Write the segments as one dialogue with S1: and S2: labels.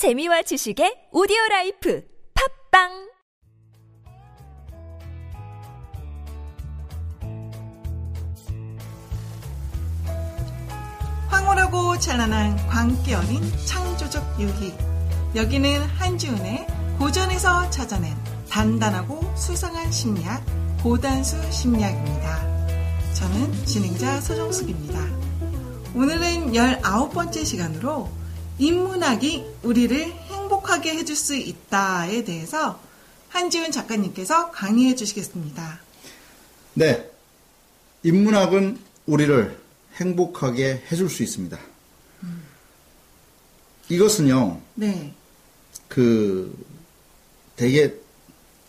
S1: 재미와 지식의 오디오 라이프 팟빵
S2: 황홀하고 찬란한 광기 어린 창조적 유희. 여기는 한지훈의 고전에서 찾아낸 단단하고 수상한 심리학, 고단수 심리학입니다. 저는 진행자 서정숙입니다. 오늘은 19번째 시간으로 인문학이 우리를 행복하게 해줄 수 있다에 대해서 한지훈 작가님께서 강의해 주시겠습니다.
S3: 네. 인문학은 우리를 행복하게 해줄 수 있습니다. 이것은요,
S2: 네.
S3: 그, 되게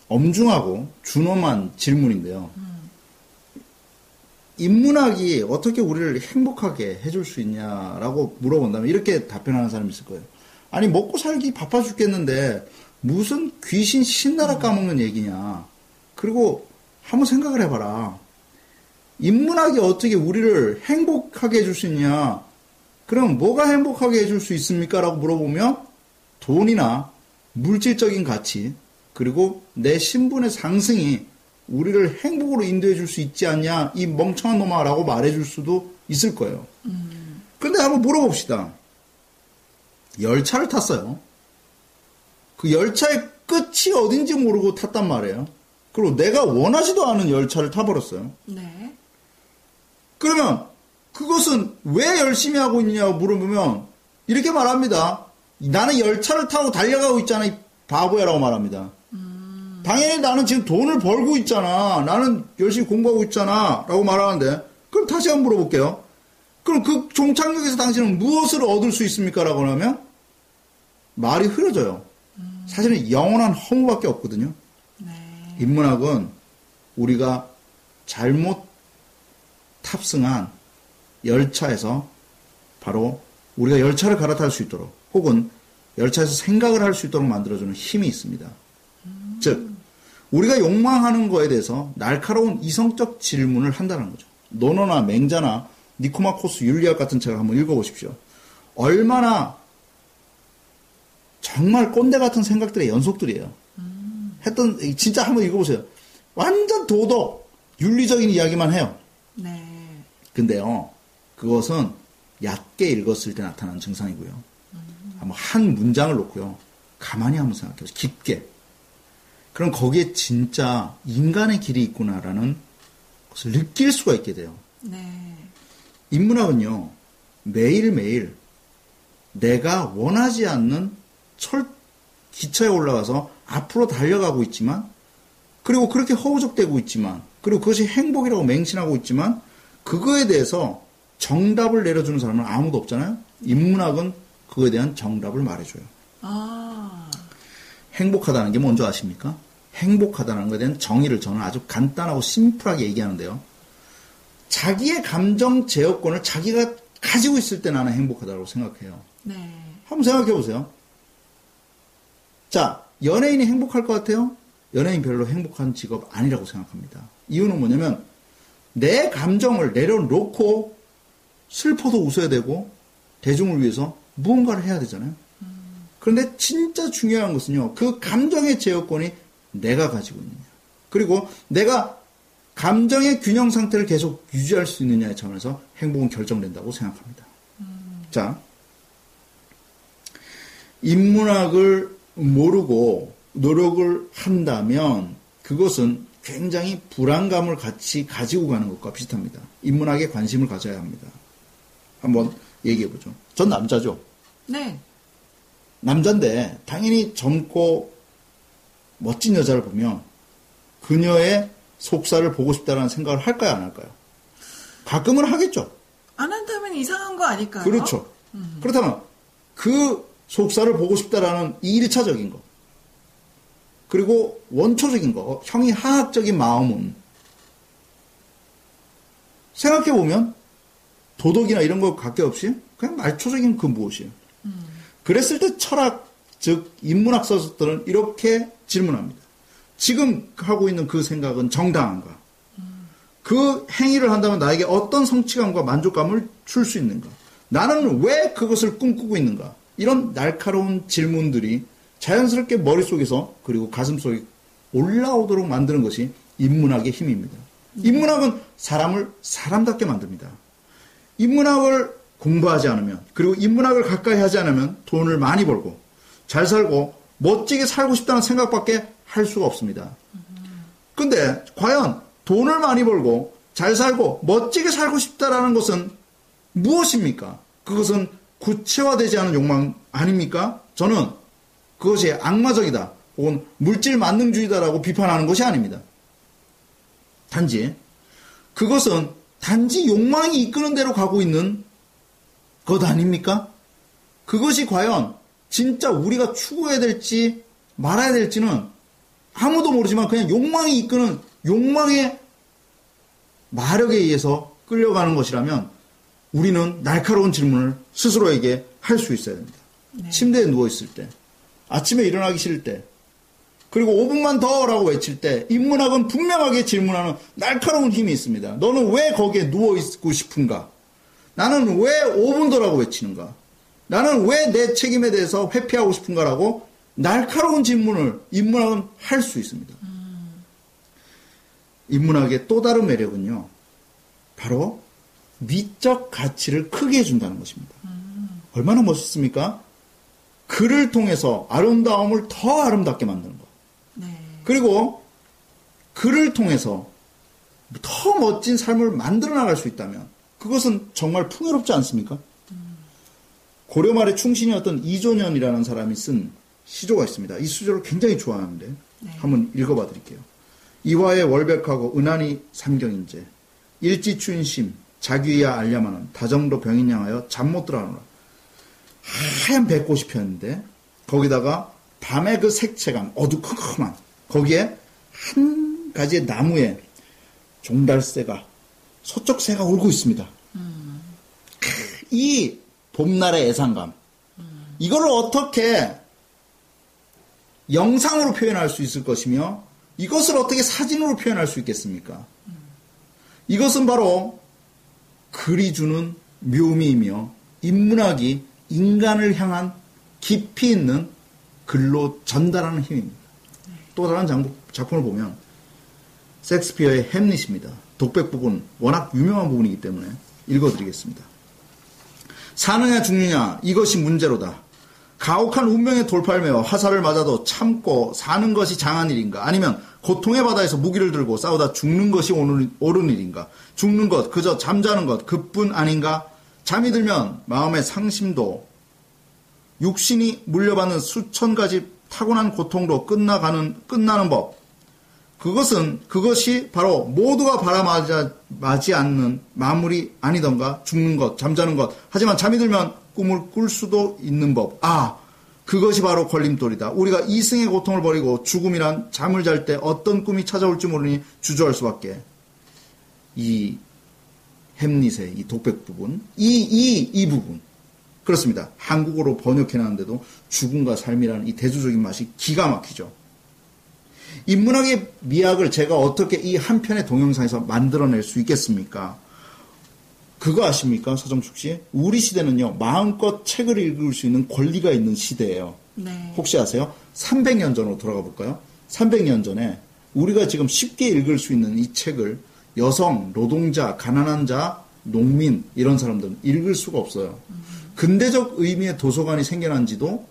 S3: 엄중하고 준엄한 질문인데요. 인문학이 어떻게 우리를 행복하게 해줄 수 있냐라고 물어본다면 이렇게 답변하는 사람이 있을 거예요. 아니, 먹고 살기 바빠 죽겠는데 무슨 귀신 신나라 까먹는 얘기냐. 그리고 한번 생각을 해봐라. 인문학이 어떻게 우리를 행복하게 해줄 수 있냐? 그럼 뭐가 행복하게 해줄 수 있습니까? 라고 물어보면 돈이나 물질적인 가치, 그리고 내 신분의 상승이 우리를 행복으로 인도해 줄 수 있지 않냐? 이 멍청한 놈아 라고 말해 줄 수도 있을 거예요. 근데 한번 물어봅시다. 열차를 탔어요. 그 열차의 끝이 어딘지 모르고 탔단 말이에요. 그리고 내가 원하지도 않은 열차를 타버렸어요.
S2: 네.
S3: 그러면 그것은 왜 열심히 하고 있냐고 물어보면 이렇게 말합니다. 나는 열차를 타고 달려가고 있잖아, 이 바보야라고 말합니다. 당연히 나는 지금 돈을 벌고 있잖아. 나는 열심히 공부하고 있잖아. 라고 말하는데, 그럼 다시 한번 물어볼게요. 그럼 그 종착역에서 당신은 무엇을 얻을 수 있습니까? 라고 하면, 말이 흐려져요. 사실은 영원한 허무밖에 없거든요.
S2: 네.
S3: 인문학은 우리가 잘못 탑승한 열차에서 바로 우리가 열차를 갈아탈 수 있도록 혹은 열차에서 생각을 할 수 있도록 만들어주는 힘이 있습니다. 즉, 우리가 욕망하는 거에 대해서 날카로운 이성적 질문을 한다는 거죠. 노노나 맹자나 니코마코스 윤리학 같은 책을 한번 읽어보십시오. 얼마나 정말 꼰대 같은 생각들의 연속들이에요. 했던, 진짜 한번 읽어보세요. 완전 도덕, 윤리적인 이야기만 해요.
S2: 네.
S3: 근데요, 그것은 얕게 읽었을 때 나타나는 증상이고요. 한번 한 문장을 놓고요, 가만히 한번 생각해보세요. 깊게. 그럼 거기에 진짜 인간의 길이 있구나라는 것을 느낄 수가 있게 돼요.
S2: 네.
S3: 인문학은요, 매일매일 내가 원하지 않는 철, 기차에 올라가서 앞으로 달려가고 있지만, 그리고 그렇게 허우적대고 있지만, 그리고 그것이 행복이라고 맹신하고 있지만, 그거에 대해서 정답을 내려주는 사람은 아무도 없잖아요? 인문학은 그거에 대한 정답을 말해줘요.
S2: 아.
S3: 행복하다는 게 뭔지 아십니까? 행복하다는 것에 대한 정의를 저는 아주 간단하고 심플하게 얘기하는데요. 자기의 감정 제어권을 자기가 가지고 있을 때 나는 행복하다고 생각해요.
S2: 네.
S3: 한번 생각해 보세요. 자, 연예인이 행복할 것 같아요? 연예인 별로 행복한 직업 아니라고 생각합니다. 이유는 뭐냐면 내 감정을 내려놓고 슬퍼도 웃어야 되고 대중을 위해서 무언가를 해야 되잖아요. 그런데 진짜 중요한 것은요, 그 감정의 제어권이 내가 가지고 있느냐. 그리고 내가 감정의 균형 상태를 계속 유지할 수 있느냐의 차원에서 행복은 결정된다고 생각합니다. 자, 인문학을 모르고 노력을 한다면 그것은 굉장히 불안감을 같이 가지고 가는 것과 비슷합니다. 인문학에 관심을 가져야 합니다. 한번 얘기해 보죠. 전 남자죠.
S2: 네.
S3: 남자인데 당연히 젊고 멋진 여자를 보면 그녀의 속살을 보고 싶다는 생각을 할까요, 안 할까요? 가끔은 하겠죠.
S2: 안 한다면 이상한 거 아닐까요?
S3: 그렇죠. 그렇다면 그 속살을 보고 싶다라는 1차적인 거. 그리고 원초적인 거, 형이 하학적인 마음은 생각해 보면 도덕이나 이런 거 관계없이 그냥 말초적인 그 무엇이에요. 그랬을 때 철학, 즉 인문학 서적들은 이렇게 질문합니다. 지금 하고 있는 그 생각은 정당한가? 그 행위를 한다면 나에게 어떤 성취감과 만족감을 줄 수 있는가? 나는 왜 그것을 꿈꾸고 있는가? 이런 날카로운 질문들이 자연스럽게 머릿속에서 그리고 가슴속에 올라오도록 만드는 것이 인문학의 힘입니다. 인문학은 사람을 사람답게 만듭니다. 인문학을 공부하지 않으면 그리고 인문학을 가까이 하지 않으면 돈을 많이 벌고 잘 살고 멋지게 살고 싶다는 생각밖에 할 수가 없습니다. 근데 과연 돈을 많이 벌고 잘 살고 멋지게 살고 싶다라는 것은 무엇입니까? 그것은 구체화되지 않은 욕망 아닙니까? 저는 그것이 악마적이다 혹은 물질 만능주의다라고 비판하는 것이 아닙니다. 단지 그것은 단지 욕망이 이끄는 대로 가고 있는 것 아닙니까? 그것이 과연 진짜 우리가 추구해야 될지 말아야 될지는 아무도 모르지만 그냥 욕망이 이끄는 욕망의 마력에 의해서 끌려가는 것이라면 우리는 날카로운 질문을 스스로에게 할 수 있어야 됩니다. 침대에 누워있을 때, 아침에 일어나기 싫을 때, 그리고 5분만 더 라고 외칠 때, 인문학은 분명하게 질문하는 날카로운 힘이 있습니다. 너는 왜 거기에 누워있고 싶은가? 나는 왜 5분 더라고 외치는가? 나는 왜 내 책임에 대해서 회피하고 싶은가라고 날카로운 질문을 인문학은 할 수 있습니다. 인문학의 또 다른 매력은요, 바로 미적 가치를 크게 해준다는 것입니다. 얼마나 멋있습니까? 글을 통해서 아름다움을 더 아름답게 만드는 것.
S2: 네.
S3: 그리고 글을 통해서 더 멋진 삶을 만들어 나갈 수 있다면 그것은 정말 풍요롭지 않습니까? 고려 말의 충신이었던 이조년이라는 사람이 쓴 시조가 있습니다. 이 시조를 굉장히 좋아하는데 한번 읽어봐 드릴게요. 이화의 월백하고 은하니 삼경인제 일지춘심 자귀야 알려마는 다정도 병인 향하여 잠 못 들어하노라. 하얀 배꽃이 피었는데 거기다가 밤의 그 색채감 어두컴컴한 거기에 한 가지의 나무에 종달새가 소쩍새가 울고 있습니다. 이 봄날의 애상감 이거를 어떻게 영상으로 표현할 수 있을 것이며 이것을 어떻게 사진으로 표현할 수 있겠습니까? 이것은 바로 글이 주는 묘미이며 인문학이 인간을 향한 깊이 있는 글로 전달하는 힘입니다. 또 다른 장- 작품을 보면 섹스피어의 햄릿입니다. 독백 부분 워낙 유명한 부분이기 때문에 읽어드리겠습니다. 사느냐 죽느냐 이것이 문제로다. 가혹한 운명의 메워 화살을 맞아도 참고 사는 것이 장한 일인가? 아니면 고통의 바다에서 무기를 들고 싸우다 죽는 것이 옳은, 일인가? 죽는 것, 그저 잠자는 것, 그뿐 아닌가? 잠이 들면 마음의 상심도 육신이 물려받는 수천 가지 타고난 고통으로 끝나가는, 끝나는 법. 그것은, 그것이 바로 모두가 바라마지 않는 마무리 아니던가? 죽는 것, 잠자는 것. 하지만 잠이 들면 꿈을 꿀 수도 있는 법. 아, 그것이 바로 걸림돌이다. 우리가 이승의 고통을 버리고 죽음이란 잠을 잘 때 어떤 꿈이 찾아올지 모르니 주저할 수밖에. 이 햄릿의 이 독백 부분, 이, 이, 이 부분. 그렇습니다. 한국어로 번역해 놨는데도 죽음과 삶이라는 이 대조적인 맛이 기가 막히죠. 인문학의 미학을 제가 어떻게 이 한 편의 동영상에서 만들어낼 수 있겠습니까? 그거 아십니까, 서정숙 씨? 우리 시대는요, 마음껏 책을 읽을 수 있는 권리가 있는 시대예요.
S2: 네.
S3: 혹시 아세요? 300년 전으로 돌아가 볼까요? 300년 전에 우리가 지금 쉽게 읽을 수 있는 이 책을 여성, 노동자, 가난한 자, 농민 이런 사람들은 읽을 수가 없어요. 근대적 의미의 도서관이 생겨난 지도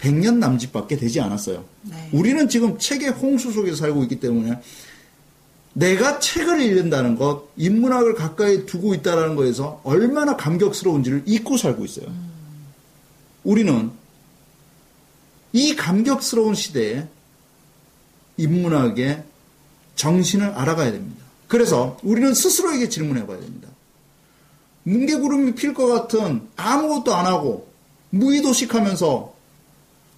S3: 100년 남짓밖에 되지 않았어요.
S2: 네.
S3: 우리는 지금 책의 홍수 속에서 살고 있기 때문에 내가 책을 읽는다는 것, 인문학을 가까이 두고 있다는 것에서 얼마나 감격스러운지를 잊고 살고 있어요. 우리는 이 감격스러운 시대에 인문학의 정신을 알아가야 됩니다. 그래서 우리는 스스로에게 질문해 봐야 됩니다. 뭉게구름이 필 것 같은 아무것도 안 하고 무의도식하면서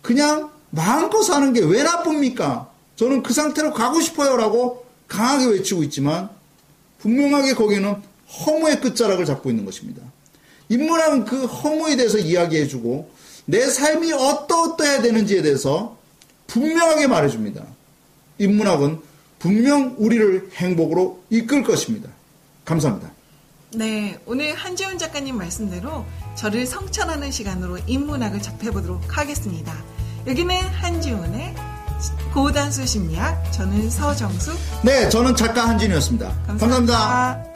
S3: 그냥 마음껏 사는 게 왜 나쁩니까? 저는 그 상태로 가고 싶어요 라고 강하게 외치고 있지만 분명하게 거기는 허무의 끝자락을 잡고 있는 것입니다. 인문학은 그 허무에 대해서 이야기해주고 내 삶이 어떠어떠해야 되는지에 대해서 분명하게 말해줍니다. 인문학은 분명 우리를 행복으로 이끌 것입니다. 감사합니다.
S2: 네, 오늘 한지훈 작가님 말씀대로 저를 성찰하는 시간으로 인문학을 접해보도록 하겠습니다. 여기는 한지훈의 고단수 심리학, 저는 서정수.
S3: 네, 저는 작가 한진이었습니다
S2: 감사합니다.
S3: 감사합니다.